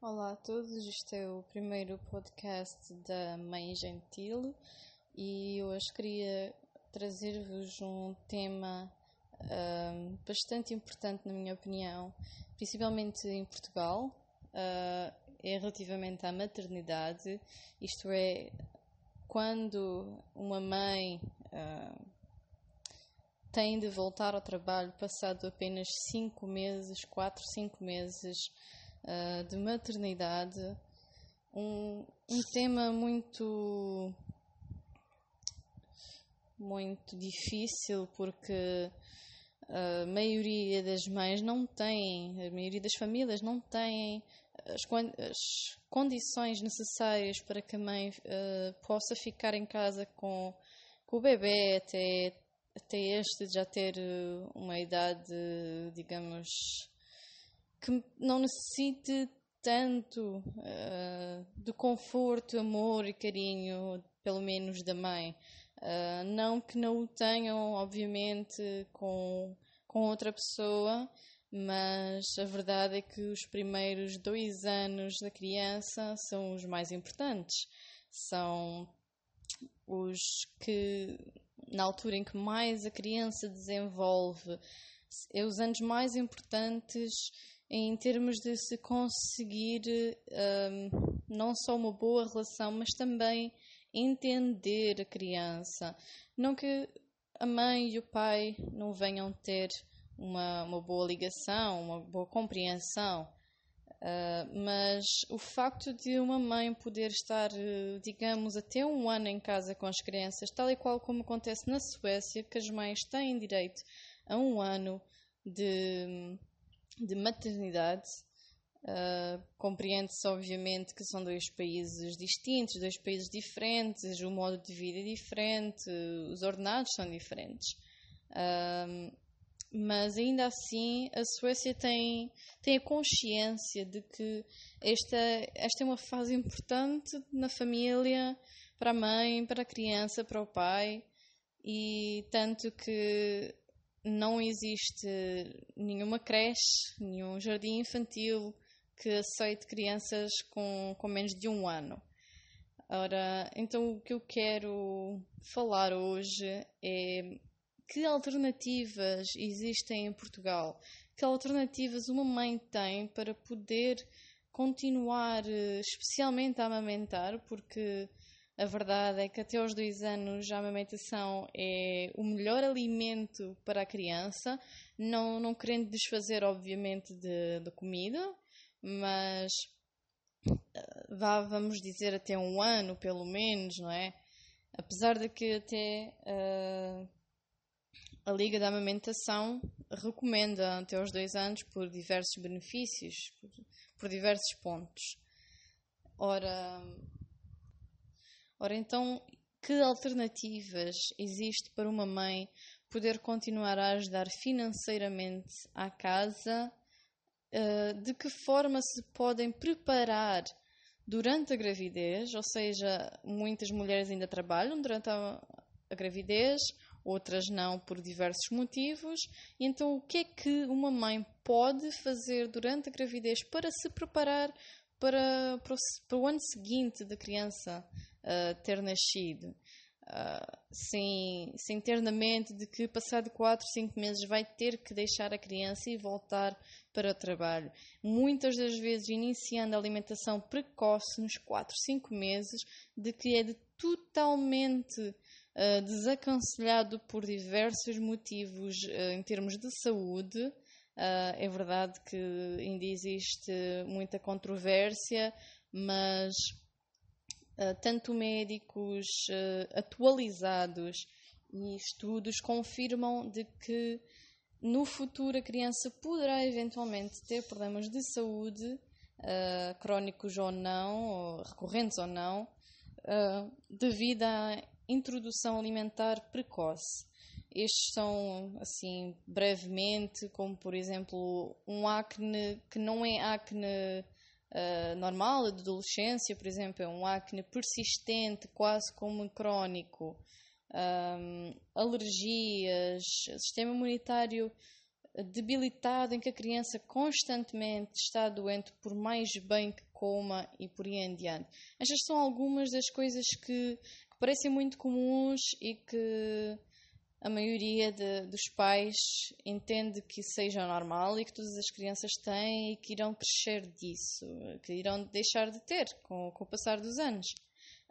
Olá a todos, este é o primeiro podcast da Mãe Gentil e hoje queria trazer-vos um tema uh, bastante importante, na minha opinião, principalmente em Portugal, uh, é relativamente à maternidade, isto é, quando uma mãe uh, tem de voltar ao trabalho passado apenas 5 meses, 4, 5 meses uh, de maternidade, um, um tema muito muito difícil porque a maioria das mães não tem, a maioria das famílias não têm as, as condições necessárias para que a mãe uh, possa ficar em casa com, com o bebê até, até este já ter uma idade, digamos, que não necessite tanto uh, de conforto, amor e carinho, pelo menos da mãe. Uh, não que não o tenham, obviamente, com, com outra pessoa, mas a verdade é que os primeiros dois anos da criança são os mais importantes. São os que, na altura em que mais a criança desenvolve, é os anos mais importantes em termos de se conseguir um, não só uma boa relação, mas também entender a criança. Não que a mãe e o pai não venham ter uma, uma boa ligação, uma boa compreensão, uh, mas o facto de uma mãe poder estar, digamos, até um ano em casa com as crianças, tal e qual como acontece na Suécia, que as mães têm direito a um ano de de maternidade. Uh, Compreende-se, obviamente, que são dois países distintos, dois países diferentes, o modo de vida é diferente, os ordenados são diferentes. Uh, mas ainda assim, a Suécia tem, tem a consciência de que esta, esta é uma fase importante na família, para a mãe, para a criança, para o pai, e tanto que não existe nenhuma creche, nenhum jardim infantil que aceite crianças com, com menos de um ano. Ora, então o que eu quero falar hoje é que alternativas existem em Portugal? Que alternativas uma mãe tem para poder continuar especialmente a amamentar? Porque a verdade é que até aos dois anos a amamentação é o melhor alimento para a criança, não, não querendo desfazer, obviamente, de, de comida, mas eh, vá, vamos dizer, até um ano, pelo menos, não é? Apesar de que até uh, a Liga da Amamentação recomenda até aos dois anos por diversos benefícios, por, por diversos pontos. Ora, Ora, então, que alternativas existe para uma mãe poder continuar a ajudar financeiramente à casa? Uh, de que forma se podem preparar durante a gravidez? Ou seja, muitas mulheres ainda trabalham durante a, a gravidez, outras não por diversos motivos. Então, o que é que uma mãe pode fazer durante a gravidez para se preparar para, para, o, para o ano seguinte da criança uh, ter nascido. Uh, sem, sem ter na mente de que passado 4, 5 meses vai ter que deixar a criança e voltar para o trabalho. Muitas das vezes iniciando a alimentação precoce nos 4, 5 meses, de que é de totalmente uh, desaconselhado por diversos motivos uh, em termos de saúde. É verdade que ainda existe muita controvérsia, mas tanto médicos uh, atualizados e estudos confirmam de que no futuro a criança poderá eventualmente ter problemas de saúde, uh, crónicos ou não, ou recorrentes ou não, devido à introdução alimentar precoce. Estes são, assim, brevemente, como por exemplo, um acne que não é acne uh, normal, de adolescência, por exemplo, é um acne persistente, quase como crónico, um, alergias, sistema imunitário debilitado, em que a criança constantemente está doente, por mais bem que coma e por aí em diante. Estas são algumas das coisas que, que parecem muito comuns e que a maioria de, dos pais entende que seja normal e que todas as crianças têm e que irão crescer disso, que irão deixar de ter com, com o passar dos anos.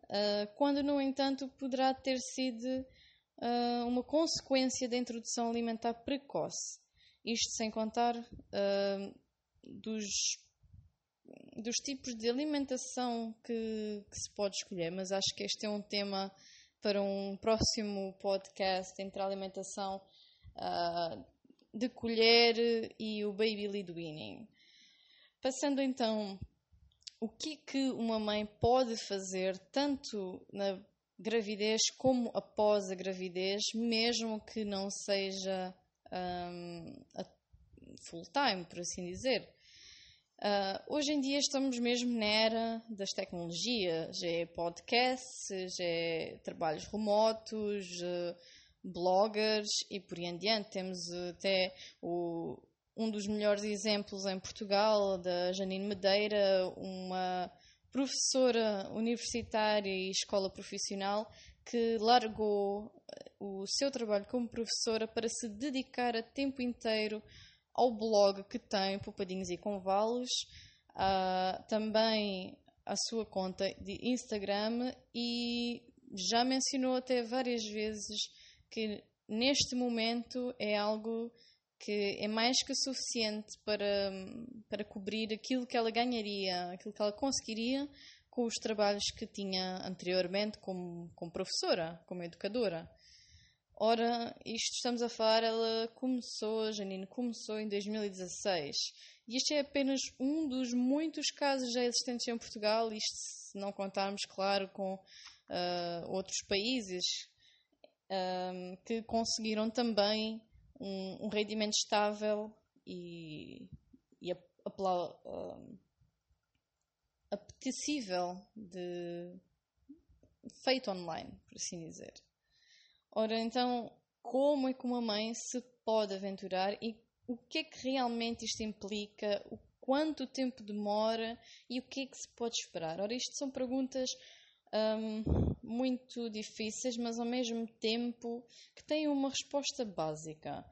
Uh, quando, no entanto, poderá ter sido uh, uma consequência da introdução alimentar precoce. Isto sem contar uh, dos, dos tipos de alimentação que, que se pode escolher, mas acho que este é um tema para um próximo podcast entre a alimentação uh, de colher e o baby lead weaning. Passando então, o que é que uma mãe pode fazer tanto na gravidez como após a gravidez, mesmo que não seja um, full time, por assim dizer. Uh, hoje em dia estamos mesmo na era das tecnologias, é podcasts, é trabalhos remotos, uh, bloggers e por aí em diante. Temos até o, um dos melhores exemplos em Portugal, da Janine Medeira, uma professora universitária e escola profissional que largou o seu trabalho como professora para se dedicar a tempo inteiro ao blog que tem, Poupadinhos e Convalos, uh, também a sua conta de Instagram e já mencionou até várias vezes que neste momento é algo que é mais que suficiente para, para cobrir aquilo que ela ganharia, aquilo que ela conseguiria com os trabalhos que tinha anteriormente como, como professora, como educadora. Ora, isto estamos a falar, ela começou, Janine começou em 2016. E este é apenas um dos muitos casos já existentes em Portugal, isto se não contarmos, claro, com uh, outros países uh, que conseguiram também um, um rendimento estável e, e uh, apetecível de feito online, por assim dizer. Ora, então, como é que uma mãe se pode aventurar e o que é que realmente isto implica, o quanto tempo demora e o que é que se pode esperar? Ora, isto são perguntas um, muito difíceis, mas ao mesmo tempo que têm uma resposta básica.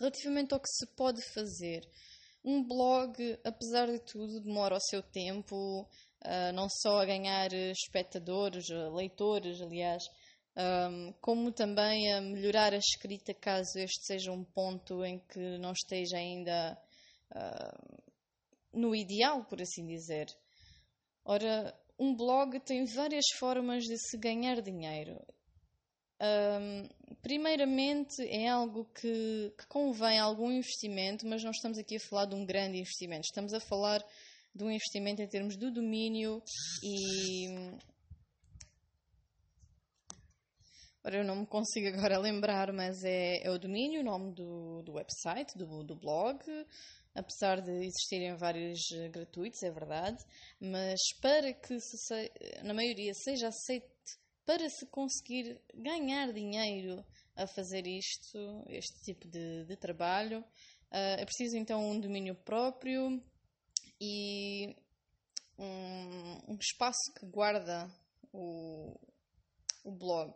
Relativamente ao que se pode fazer, um blog, apesar de tudo, demora o seu tempo, uh, não só a ganhar espectadores, leitores, aliás, um, como também a melhorar a escrita caso este seja um ponto em que não esteja ainda uh, no ideal, por assim dizer. Ora, um blog tem várias formas de se ganhar dinheiro. Um, primeiramente, é algo que, que convém algum investimento, mas não estamos aqui a falar de um grande investimento. Estamos a falar de um investimento em termos do domínio e Ora, eu não me consigo agora lembrar, mas é, é o domínio, o nome do, do website, do, do blog, apesar de existirem vários eh, gratuitos, é verdade, mas para que se, na maioria seja aceito para se conseguir ganhar dinheiro a fazer isto, este tipo de, de trabalho, uh, é preciso então um domínio próprio e um, um espaço que guarda o, o blog,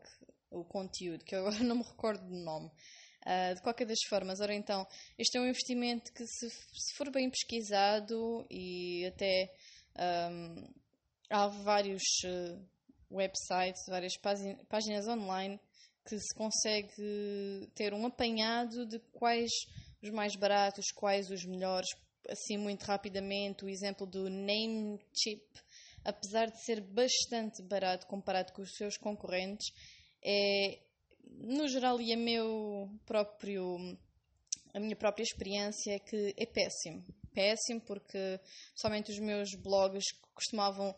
o conteúdo, que eu agora não me recordo do nome. Uh, de qualquer das formas, ora então, este é um investimento que, se, se for bem pesquisado e até um, há vários uh, websites, várias páginas online que se consegue ter um apanhado de quais os mais baratos, quais os melhores, assim muito rapidamente. O exemplo do Namecheap, apesar de ser bastante barato comparado com os seus concorrentes, é, no geral, e a, meu próprio, a minha própria experiência é que é péssimo. Péssimo porque, somente os meus blogs costumavam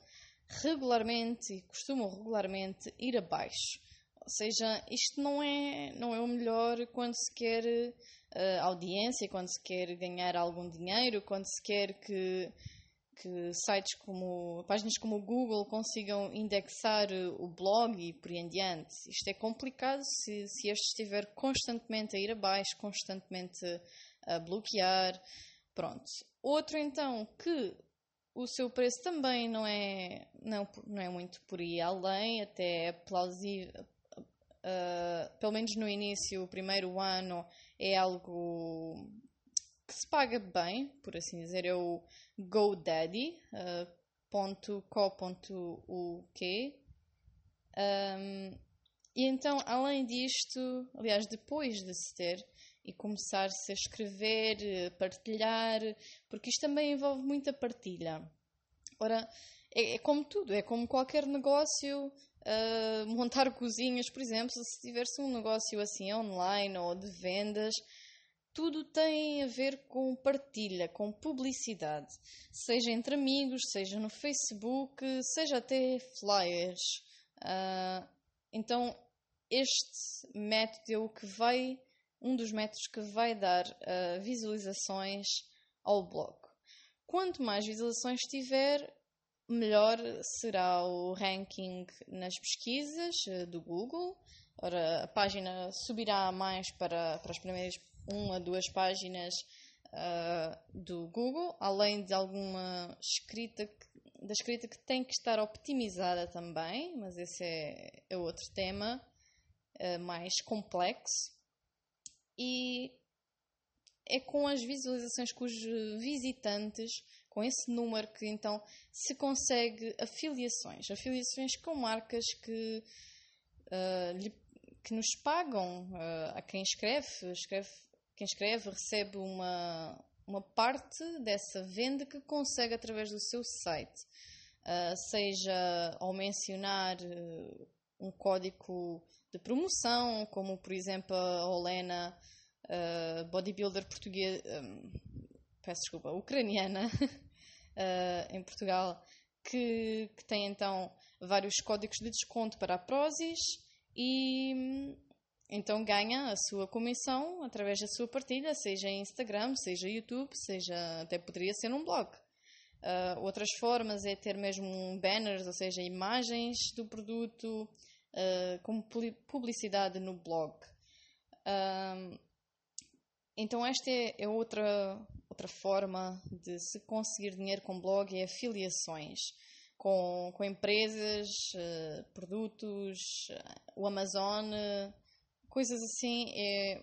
regularmente e costumam regularmente ir abaixo. Ou seja, isto não é, não é o melhor quando se quer uh, audiência, quando se quer ganhar algum dinheiro, quando se quer que, que sites como páginas como o Google consigam indexar o blog e por aí em diante. Isto é complicado se, se este estiver constantemente a ir abaixo, constantemente a bloquear. Pronto. Outro então que o seu preço também não é, não, não é muito por aí além, até é plausível, uh, pelo menos no início, o primeiro ano, é algo que se paga bem, por assim dizer, é o godaddy.co.uk. Um, e então, além disto, aliás, depois de se ter e começar-se a escrever, partilhar, porque isto também envolve muita partilha. Ora, é, é como tudo, é como qualquer negócio, uh, montar cozinhas, por exemplo, se tivesse um negócio assim online ou de vendas, tudo tem a ver com partilha, com publicidade, seja entre amigos, seja no Facebook, seja até flyers. Uh, então, este método é o que vai, um dos métodos que vai dar uh, visualizações ao blog. Quanto mais visualizações tiver, melhor será o ranking nas pesquisas uh, do Google. Ora, a página subirá mais para, para as primeiras uma, duas páginas uh, do Google, além de alguma escrita da escrita que tem que estar optimizada também, mas esse é, é outro tema uh, mais complexo. E é com as visualizações com os visitantes, com esse número que então se consegue afiliações, afiliações com marcas que, uh, lhe, que nos pagam uh, a quem escreve, escreve quem escreve recebe uma, uma parte dessa venda que consegue através do seu site, uh, seja ao mencionar uh, um código de promoção, como por exemplo a Olena, uh, bodybuilder português, um, peço desculpa, ucraniana, em Portugal, que, que tem então vários códigos de desconto para a Prozis e então ganha a sua comissão através da sua partilha, seja Instagram, seja YouTube, seja até poderia ser num blog. Uh, outras formas é ter mesmo banners, ou seja, imagens do produto uh, como publicidade no blog. Uh, então esta é, é, outra, outra forma de se conseguir dinheiro com blog, é afiliações com, com empresas, produtos, o Amazon coisas assim é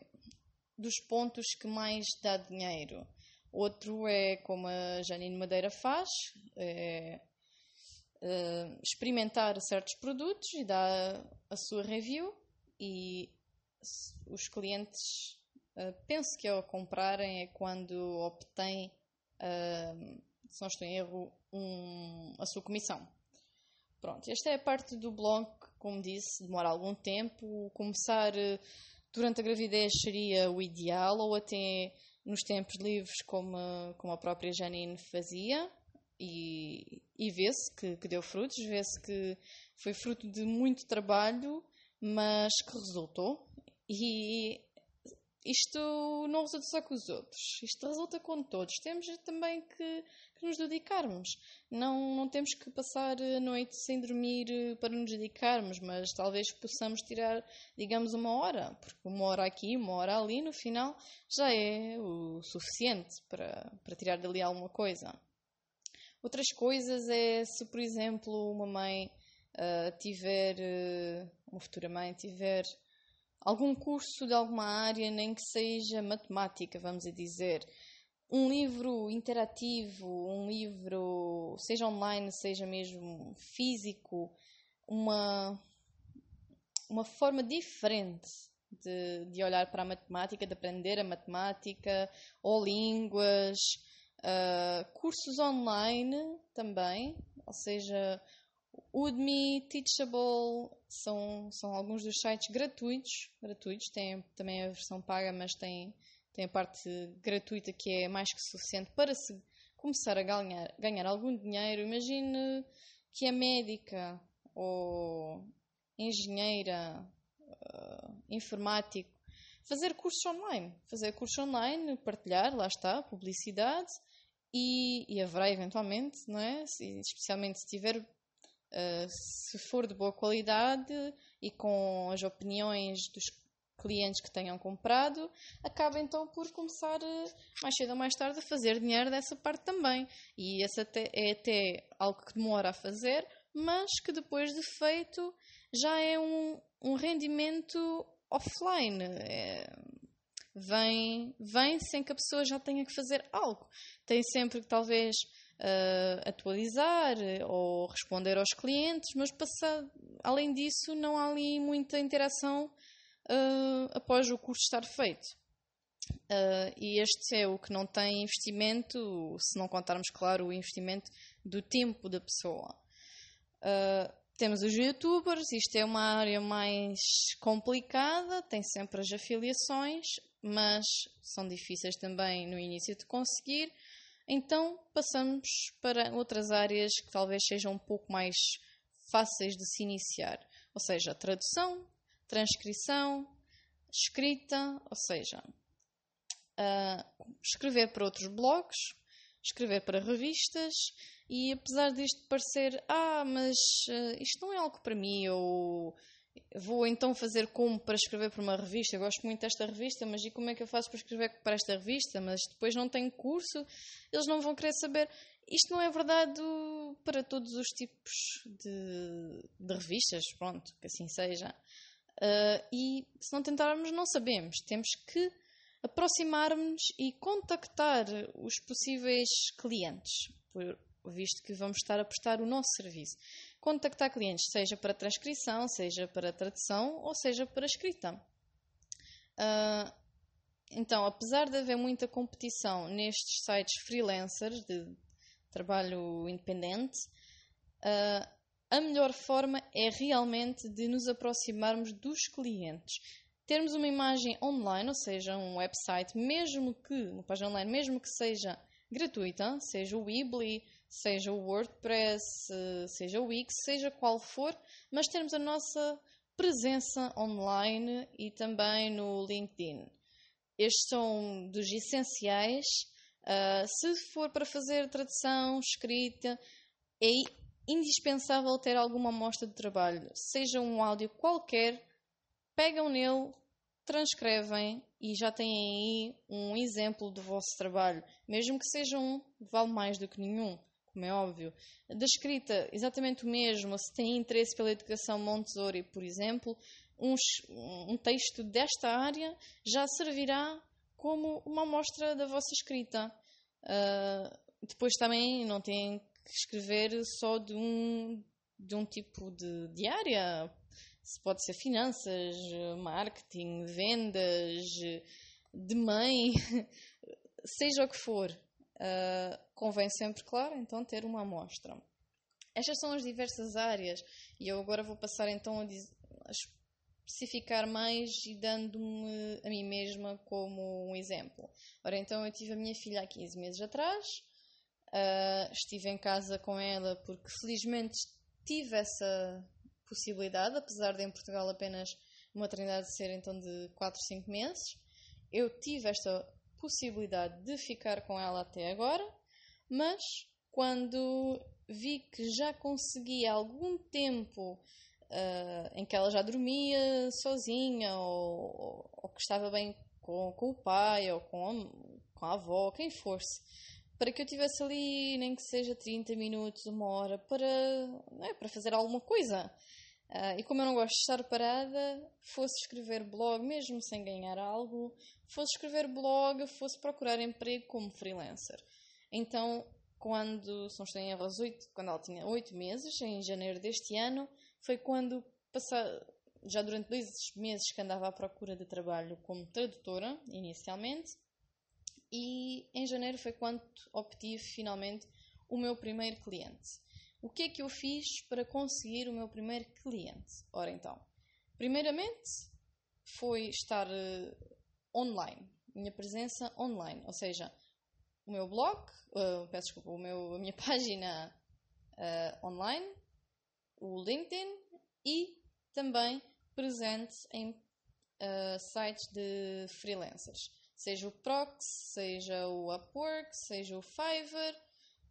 dos pontos que mais dá dinheiro. Outro é como a Janine Madeira faz, é, é, experimentar certos produtos e dar a sua review e os clientes uh, penso que ao comprarem é quando obtêm, uh, se não estou em erro, um, a sua comissão. Pronto, esta é a parte do blog como disse, demora algum tempo. Começar eh, durante a gravidez seria o ideal, ou até nos tempos livres, como, como a própria Janine fazia. E, e vê-se que, que deu frutos, vê-se que foi fruto de muito trabalho, mas que resultou. E isto não resulta só com os outros, isto resulta com todos. Temos também que, que, nos dedicarmos. Não, não temos que passar a noite sem dormir eh, para nos dedicarmos, mas talvez possamos tirar, digamos, uma hora, porque uma hora aqui, uma hora ali, no final já é o suficiente para, para tirar dali alguma coisa. Outras coisas é se, por exemplo, uma mãe uh, tiver, uh, uma futura mãe tiver algum curso de alguma área, nem que seja matemática, vamos dizer. Um livro interativo, um livro, seja online, seja mesmo físico, uma, uma forma diferente de, de olhar para a matemática, de aprender a matemática, ou línguas, uh, cursos online também, ou seja, Udemy, Teachable são, são alguns dos sites gratuitos. gratuitos. Tem também a versão paga, mas tem, tem a parte gratuita que é mais que suficiente para se começar a ganhar, ganhar algum dinheiro. Imagine que é médica ou engenheira, uh, informático. Fazer cursos online. Fazer cursos online, partilhar, lá está, publicidade e, e haverá eventualmente, não é? Se, especialmente se tiver, uh, se for de boa qualidade e com as opiniões dos clientes que tenham comprado, acaba então por começar uh, mais cedo ou mais tarde a fazer dinheiro dessa parte também. E esse até, é até algo que demora a fazer, mas que depois de feito já é um, um rendimento offline. É, vem, vem sem que a pessoa já tenha que fazer algo. Tem sempre que talvez uh, atualizar ou responder aos clientes, mas passar, além disso não há ali muita interação uh, após o curso estar feito. Uh, e este é o que não tem investimento, se não contarmos, claro, o investimento do tempo da pessoa. Temos os youtubers, isto é uma área mais complicada, tem sempre as afiliações, mas são difíceis também no início de conseguir. Então passamos para outras áreas que talvez sejam um pouco mais fáceis de se iniciar, ou seja, tradução, transcrição, escrita, ou seja, uh, escrever para outros blogs, escrever para revistas e apesar disto parecer, ah, mas uh, isto não é algo para mim, ou vou então fazer como para escrever para uma revista, eu gosto muito desta revista, mas e como é que eu faço para escrever para esta revista? Mas depois não tenho curso, eles não vão querer saber. Isto não é verdade para todos os tipos de, de revistas, pronto, que assim seja. Uh, e se não tentarmos, não sabemos. Temos que aproximar-nos e contactar os possíveis clientes, por, visto que vamos estar a prestar o nosso serviço. Contactar clientes, seja para transcrição, seja para tradução ou seja para escrita. Uh, então, apesar de haver muita competição nestes sites freelancers de trabalho independente, uh, a melhor forma é realmente de nos aproximarmos dos clientes. Termos uma imagem online, ou seja, um website, mesmo que, uma página online, mesmo que seja gratuita, seja o Weebly, seja o WordPress, seja o Wix, seja qual for, mas termos a nossa presença online e também no LinkedIn. Estes são dos essenciais. Uh, se for para fazer tradução, escrita, é indispensável ter alguma amostra de trabalho, seja um áudio qualquer, pegam nele, transcrevem e já têm aí um exemplo do vosso trabalho, mesmo que seja um, vale mais do que nenhum, como é óbvio. Da escrita, exatamente o mesmo, se têm interesse pela educação Montessori, por exemplo, um, um texto desta área já servirá como uma amostra da vossa escrita. Uh, depois também não têm escrever só de um, de um tipo de, de área. Se pode ser finanças, marketing, vendas, de mãe, seja o que for. Uh, convém sempre, claro, então ter uma amostra. Estas são as diversas áreas e eu agora vou passar então a, a especificar mais e dando-me a mim mesma como um exemplo. Ora, então eu tive a minha filha há 15 meses atrás, Uh, estive em casa com ela porque felizmente tive essa possibilidade, apesar de em Portugal apenas uma maternidade ser então de 4, 5 meses. Eu tive esta possibilidade de ficar com ela até agora, mas quando vi que já conseguia algum tempo uh, em que ela já dormia sozinha ou, ou que estava bem com, com o pai ou com a, com a avó, quem fosse, para que eu tivesse ali, nem que seja 30 minutos, uma hora, para, é, para fazer alguma coisa. Uh, e como eu não gosto de estar parada, fosse escrever blog, mesmo sem ganhar algo, fosse escrever blog, fosse procurar emprego como freelancer. Então, quando, se não estou em erro, 8, quando ela tinha 8 meses, em janeiro deste ano, foi quando, passar, já durante dois meses que andava à procura de trabalho como tradutora, inicialmente, e em janeiro foi quando obtive finalmente o meu primeiro cliente. O que é que eu fiz para conseguir o meu primeiro cliente? Ora então, primeiramente foi estar uh, online, minha presença online, ou seja, o meu blog, uh, peço desculpa, o meu, a minha página uh, online, o LinkedIn e também presente em sites de freelancers Seja o Prox, seja o Upwork, seja o Fiverr,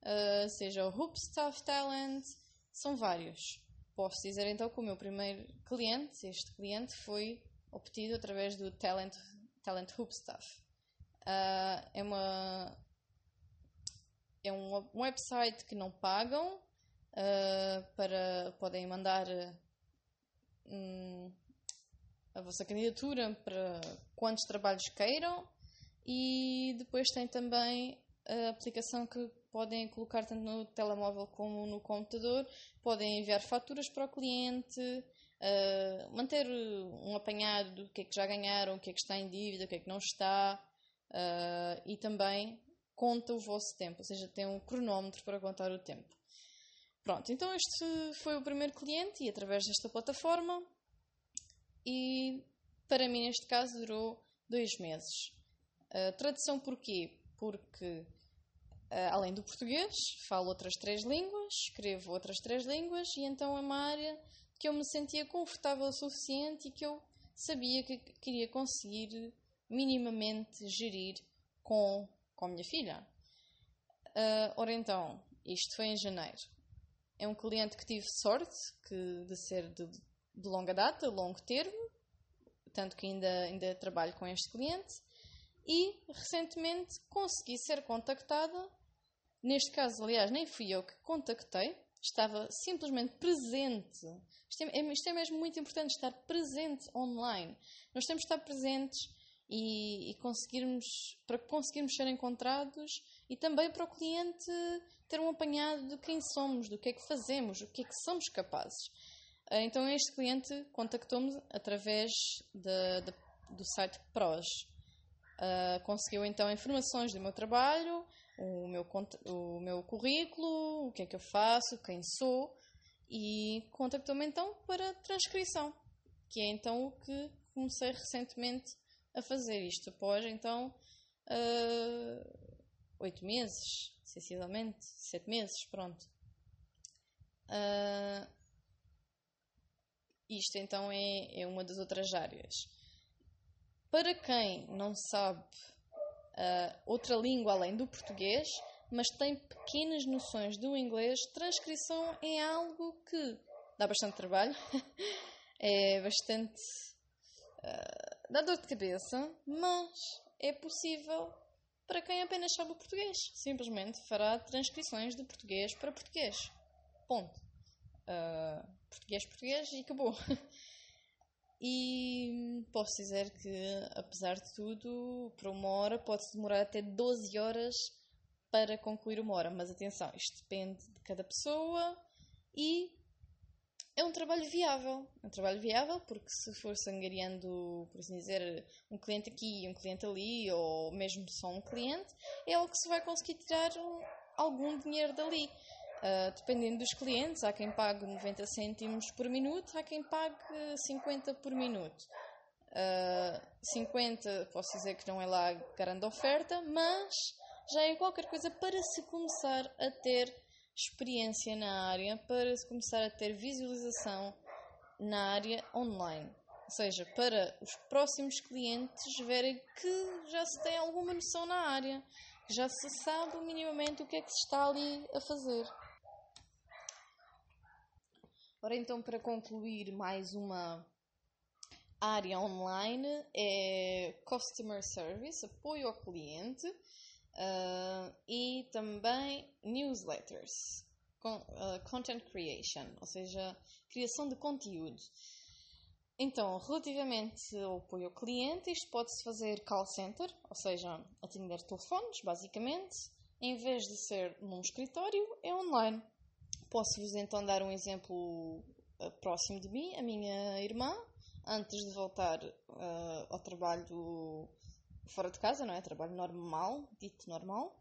uh, seja o Hoopstuff Talent, são vários. Posso dizer então que o meu primeiro cliente, este cliente, foi obtido através do Talent, Talent Hoopstuff. Uh, é uma é um, website que não pagam uh, para podem mandar um, a vossa candidatura para quantos trabalhos queiram e depois tem também a aplicação que podem colocar tanto no telemóvel como no computador, podem enviar faturas para o cliente, uh, manter um apanhado do que é que já ganharam, o que é que está em dívida, o que é que não está, uh, e também conta o vosso tempo, ou seja, tem um cronómetro para contar o tempo. Pronto, então este foi o primeiro cliente e através desta plataforma e para mim neste caso durou dois meses. Uh, tradução porquê? Porque além do português, falo outras três línguas, escrevo outras três línguas e então é uma área que eu me sentia confortável o suficiente e que eu sabia que queria conseguir minimamente gerir com, com a minha filha. Uh, ora então, isto foi em janeiro. É um cliente que tive sorte que, de ser de, de longa data, longo termo, tanto que ainda, ainda trabalho com este cliente, e recentemente consegui ser contactada. Neste caso, aliás, nem fui eu que contactei, estava simplesmente presente. Isto é, é isto é mesmo muito importante, estar presente online. Nós temos de estar presentes e, e, conseguirmos, para conseguirmos ser encontrados e também para o cliente ter um apanhado de quem somos, do que é que fazemos, do que é que somos capazes. Ah, então este cliente contactou-me através de, de, do site PROS. Uh, conseguiu então informações do meu trabalho, o meu, o meu currículo, o que é que eu faço, quem sou e contactou-me então para transcrição, que é então o que comecei recentemente a fazer isto após então uh, oito meses, sensivelmente, sete meses, pronto. Uh, isto então é, é uma das outras áreas. Para quem não sabe uh, outra língua além do português, mas tem pequenas noções do inglês, transcrição é algo que dá bastante trabalho, é bastante. Uh, dá dor de cabeça, mas é possível para quem apenas sabe o português. Simplesmente fará transcrições de português para português. Ponto. Uh, português, português e acabou. e posso dizer que, apesar de tudo, para uma hora pode-se demorar até 12 horas para concluir uma hora. Mas atenção, isto depende de cada pessoa e é um trabalho viável. É um trabalho viável porque se for sangariando, por assim dizer, um cliente aqui e um cliente ali, ou mesmo só um cliente, é algo que se vai conseguir tirar um, algum dinheiro dali. Uh, dependendo dos clientes, há quem pague 90 cêntimos por minuto, há quem pague 50 por minuto. Uh, ah, 50, posso dizer que não é lá grande oferta, mas já é qualquer coisa para se começar a ter experiência na área, para se começar a ter visualização na área online. Ou seja, para os próximos clientes verem que já se tem alguma noção na área, que já se sabe minimamente o que é que se está ali a fazer. Ora, então, para concluir mais uma área online é Customer Service, apoio ao cliente uh, e também newsletters, con uh, Content Creation, ou seja, criação de conteúdo. Então, relativamente ao apoio ao cliente, isto pode-se fazer call center, ou seja, atender telefones, basicamente. Em vez de ser num escritório, é online. Posso-vos então dar um exemplo uh, próximo de mim. A minha irmã, antes de voltar uh, ao trabalho fora de casa, não é? Trabalho normal, dito normal,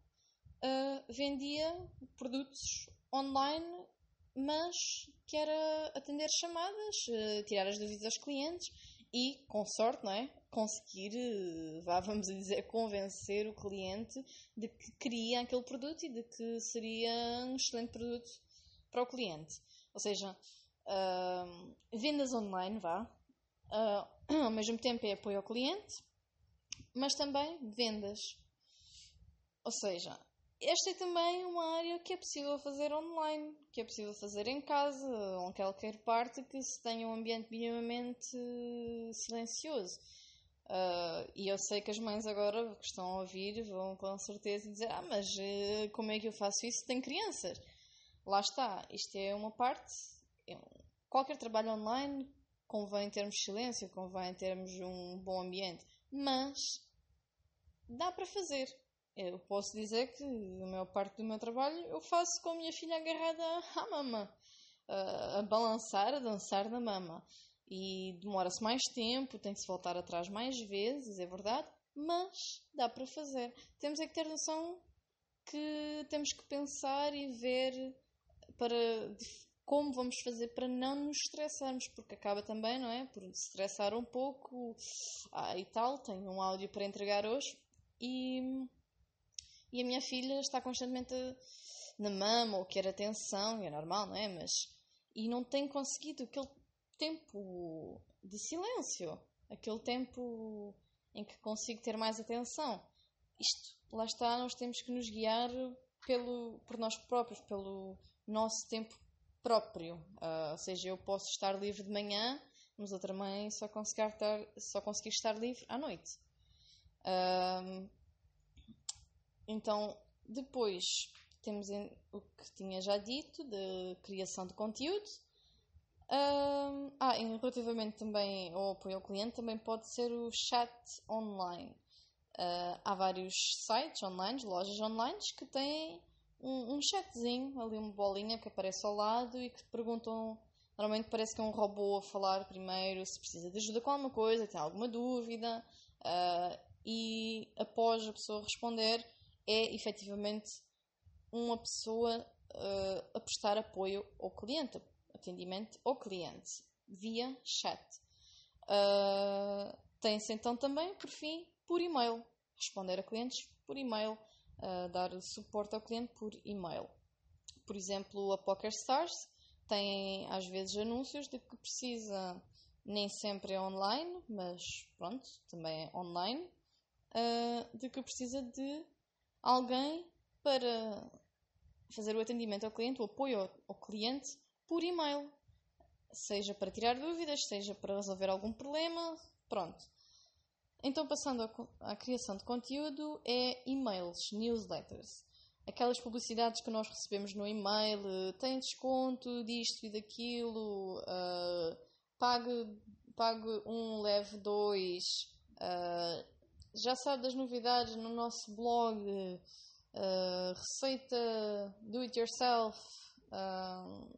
uh, vendia produtos online, mas que era atender chamadas, tirar as dúvidas aos clientes e, com sorte, não é? Conseguir, vá, vamos dizer, convencer o cliente de que queria aquele produto e de que seria um excelente produto para o cliente. Ou seja, uh, vendas online, vá. Uh, ao mesmo tempo é apoio ao cliente. mas também vendas. Ou seja, esta é também uma área que é possível fazer online, que é possível fazer em casa, ou em qualquer parte que se tenha um ambiente minimamente silencioso. Uh, e eu sei que as mães agora que estão a ouvir vão com certeza dizer: Ah, mas uh, como é que eu faço isso? Tem crianças. Lá está, isto é uma parte. É qualquer trabalho online convém termos silêncio, convém termos um bom ambiente, mas dá para fazer. Eu posso dizer que a maior parte do meu trabalho eu faço com a minha filha agarrada à mama, a, a balançar, a dançar na mama. E demora-se mais tempo, tem que se voltar atrás mais vezes, é verdade, mas dá para fazer. Temos é que ter noção que temos que pensar e ver para como vamos fazer para não nos estressarmos, porque acaba também, não é? Por estressar um pouco ah, e tal. Tenho um áudio para entregar hoje e e a minha filha está constantemente na mama ou quer atenção, é normal, não é? Mas. E não tem conseguido aquele tempo de silêncio, aquele tempo em que consigo ter mais atenção. Isto, lá está, nós temos que nos guiar pelo, por nós próprios, pelo nosso tempo próprio. Uh, ou seja, eu posso estar livre de manhã, mas outra mãe só conseguir estar, só conseguir estar livre à noite. Uh, então, depois temos o que tinha já dito, de criação de conteúdo. Um, ah, e relativamente também ao apoio ao cliente, também pode ser o chat online. Uh, há vários sites online, lojas online, que têm um, um chatzinho, ali uma bolinha que aparece ao lado e que te perguntam. Normalmente parece que é um robô a falar primeiro se precisa de ajuda com alguma coisa, tem alguma dúvida, uh, e após a pessoa responder, é efetivamente uma pessoa uh, a prestar apoio ao cliente, atendimento ao cliente, via chat. Uh, Tem-se então também, por fim, por e-mail, responder a clientes por e-mail, uh, dar suporte ao cliente por e-mail. Por exemplo, a PokerStars tem às vezes anúncios de que precisa, nem sempre é online, mas pronto, também é online, uh, de que precisa de alguém para fazer o atendimento ao cliente, o apoio ao, ao cliente por e-mail. Seja para tirar dúvidas, seja para resolver algum problema, pronto. Então, passando à criação de conteúdo, é e-mails, newsletters. Aquelas publicidades que nós recebemos no e-mail, tem desconto disto e daquilo, uh, pague, pague um, leve dois, uh, já sabe das novidades no nosso blog, uh, receita do it yourself,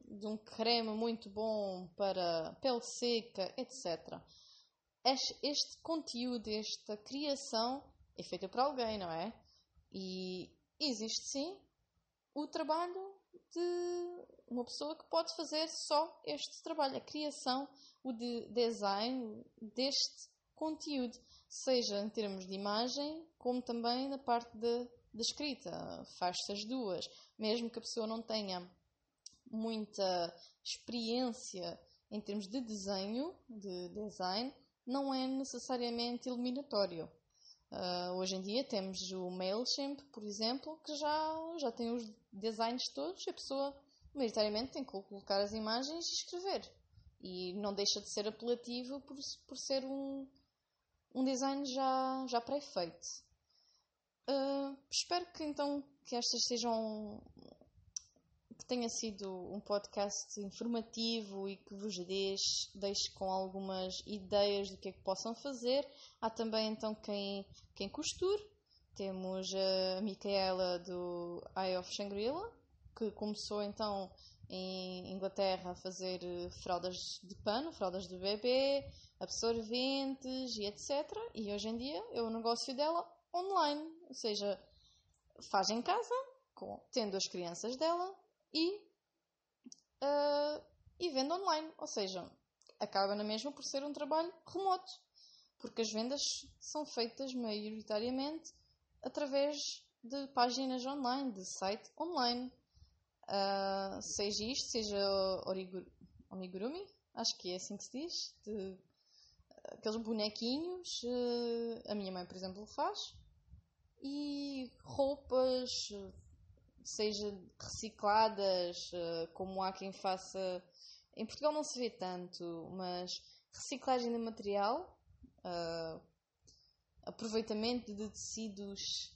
de um creme muito bom para pele seca, etc. Este, conteúdo, esta criação é feita por alguém, não é? E existe sim o trabalho de uma pessoa que pode fazer só este trabalho, a criação, o de design deste conteúdo seja em termos de imagem, como também na parte de escrita. Faz-se as duas. Mesmo que a pessoa não tenha muita experiência em termos de desenho, de design, não é necessariamente eliminatório. Uh, hoje em dia temos o MailChimp, por exemplo, que já, já tem os designs todos e a pessoa, maioritariamente, tem que colocar as imagens e escrever. E não deixa de ser apelativo por, por ser um, um design já, já pré-feito. Uh, espero que então que estas sejam que tenha sido um podcast informativo e que vos deixe, deixe com algumas ideias do que é que possam fazer. Há também então quem, quem costure. Temos a Micaela do Eye of Shangri-La, que começou então em Inglaterra a fazer fraldas de pano, fraldas de bebê, absorventes e etc. E hoje em dia é o negócio dela online, ou seja, faz em casa, com, tendo as crianças dela e, uh, e vende online, ou seja, acaba na mesma por ser um trabalho remoto, porque as vendas são feitas maioritariamente através de páginas online, de site online. Uh, seja isto, seja origurumi, acho que é assim que se diz, de aqueles bonequinhos, uh, a minha mãe, por exemplo, faz, e roupas, seja recicladas, uh, como há quem faça. Em Portugal não se vê tanto, mas reciclagem de material, uh, aproveitamento de tecidos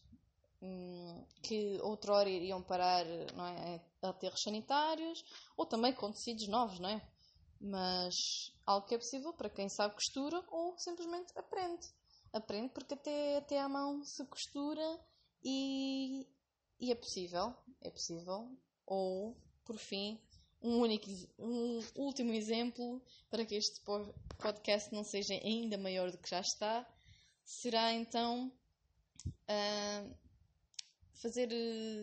um, que outrora iriam parar não é, a aterros sanitários, ou também com tecidos novos, não é? Mas algo que é possível para quem sabe costura ou simplesmente aprende. Aprende porque até, até à mão se costura e, e é possível. É possível. Ou, por fim, um único um último exemplo para que este podcast não seja ainda maior do que já está será então uh, fazer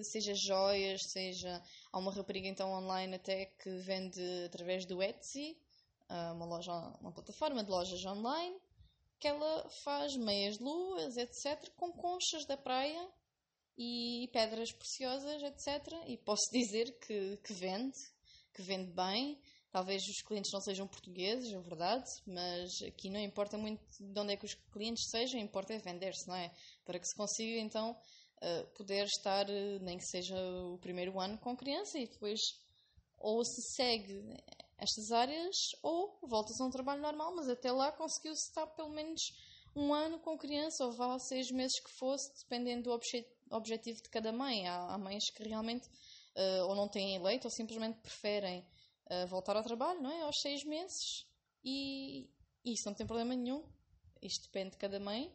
seja joias seja há uma rapariga então online até que vende através do Etsy uh, uma loja uma plataforma de lojas online que ela faz meias luas etc com conchas da praia e pedras preciosas etc e posso dizer que, que vende que vende bem. Talvez os clientes não sejam portugueses, é verdade, mas aqui não importa muito de onde é que os clientes sejam, importa é vender-se, não é? Para que se consiga então eh, poder estar, eh, nem que seja o primeiro ano com criança e depois ou se segue estas áreas ou volta-se a um trabalho normal, mas até lá conseguiu-se estar pelo menos um ano com criança ou vá seis meses que fosse, dependendo do obje objetivo de cada mãe. Há, há mães que realmente uh, ou não têm leite ou simplesmente preferem uh, voltar ao trabalho, não é? Aos seis meses e, isso não tem problema nenhum. Isto depende de cada mãe.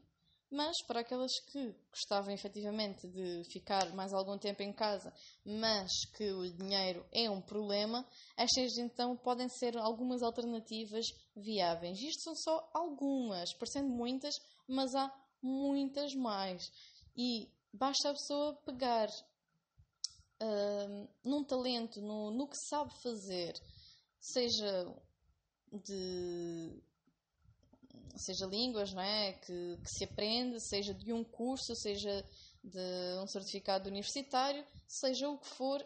Mas para aquelas que gostavam efetivamente de ficar mais algum tempo em casa, mas que o dinheiro é um problema, estas então podem ser algumas alternativas viáveis. Isto são só algumas, parecendo muitas, mas há muitas mais. E basta a pessoa pegar uh, num talento, no, no que sabe fazer, seja de seja línguas não é? que, que se aprende, seja de um curso, seja de um certificado universitário, seja o que for,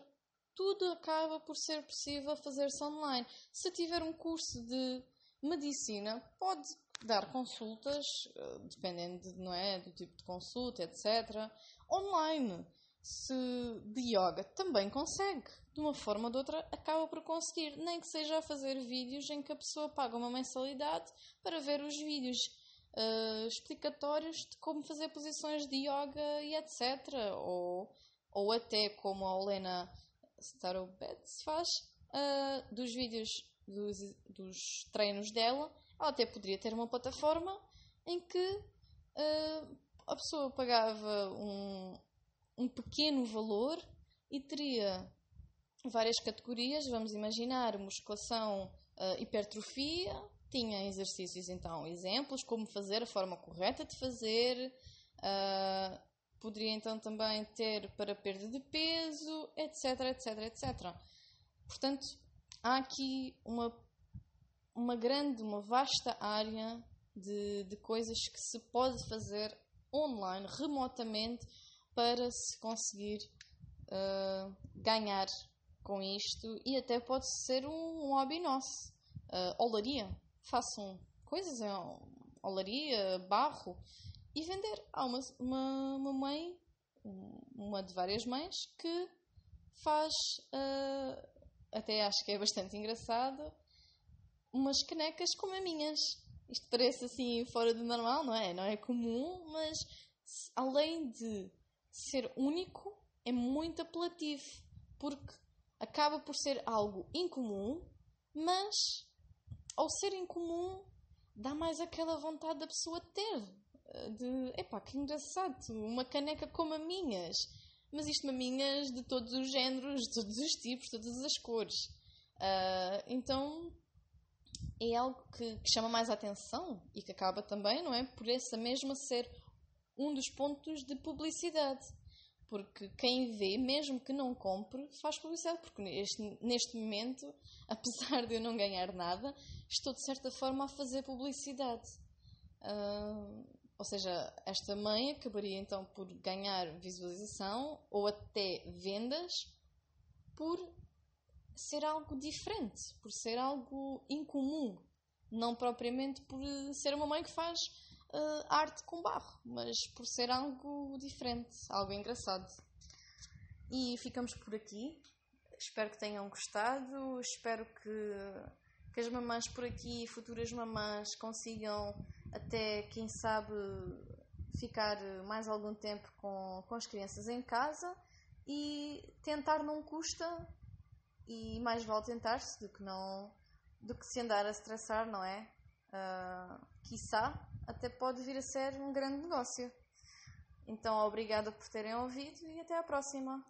tudo acaba por ser possível fazer-se online. Se tiver um curso de medicina, pode dar consultas, ah, dependendo não é, do tipo de consulta, etc., online se de yoga também consegue, de uma forma ou de outra, acaba por conseguir, nem que seja a fazer vídeos em que a pessoa paga uma mensalidade para ver os vídeos uh, explicatórios de como fazer posições de yoga e etc. Ou, ou até como a Olena Starobets faz, uh, dos vídeos dos, dos treinos dela, ela até poderia ter uma plataforma em que uh, a pessoa pagava um, um pequeno valor e teria várias categorias. Vamos imaginar musculação, uh, hipertrofia, tinha exercícios, então, exemplos, como fazer, a forma correta de fazer. Uh, poderia então também ter para perda de peso, etc, etc, etc. Portanto, há aqui uma, uma grande, uma vasta área de, de coisas que se pode fazer online, remotamente, para se conseguir uh, ganhar com isto e até pode ser um, um hobby nosso. Uh, olaria. Façam coisas em olaria, barro e vender. Há uma, uma, uma mãe, uma de várias mães, que faz, uh, até acho que é bastante engraçado, umas canecas como as minhas. Isto parece assim fora do normal, não é? Não é comum, mas além de ser único é muito apelativo, porque acaba por ser algo incomum, mas ao ser incomum dá mais aquela vontade da pessoa ter. De, epá, que engraçado, uma caneca como a minhas. Mas isto maminhas de todos os géneros, de todos os tipos, todas as cores. Uh, então é algo que, que, chama mais a atenção e que acaba também, não é? Por essa mesma ser um dos pontos de publicidade. Porque quem vê, mesmo que não compre, faz publicidade. Porque neste, neste momento, apesar de eu não ganhar nada, estou de certa forma a fazer publicidade. Uh, ou seja, esta mãe acabaria então por ganhar visualização ou até vendas por ser algo diferente, por ser algo incomum. Não propriamente por ser uma mãe que faz uh, arte com barro, mas por ser algo diferente, algo engraçado. E ficamos por aqui. Espero que tenham gostado. Espero que, que as mamães por aqui, futuras mamães, consigam até, quem sabe, ficar mais algum tempo com, com as crianças em casa e tentar não custa e mais vale tentar-se do que não do que se andar a estressar, não é? Uh, quiçá até pode vir a ser um grande negócio. Então, obrigada por terem ouvido e até à próxima.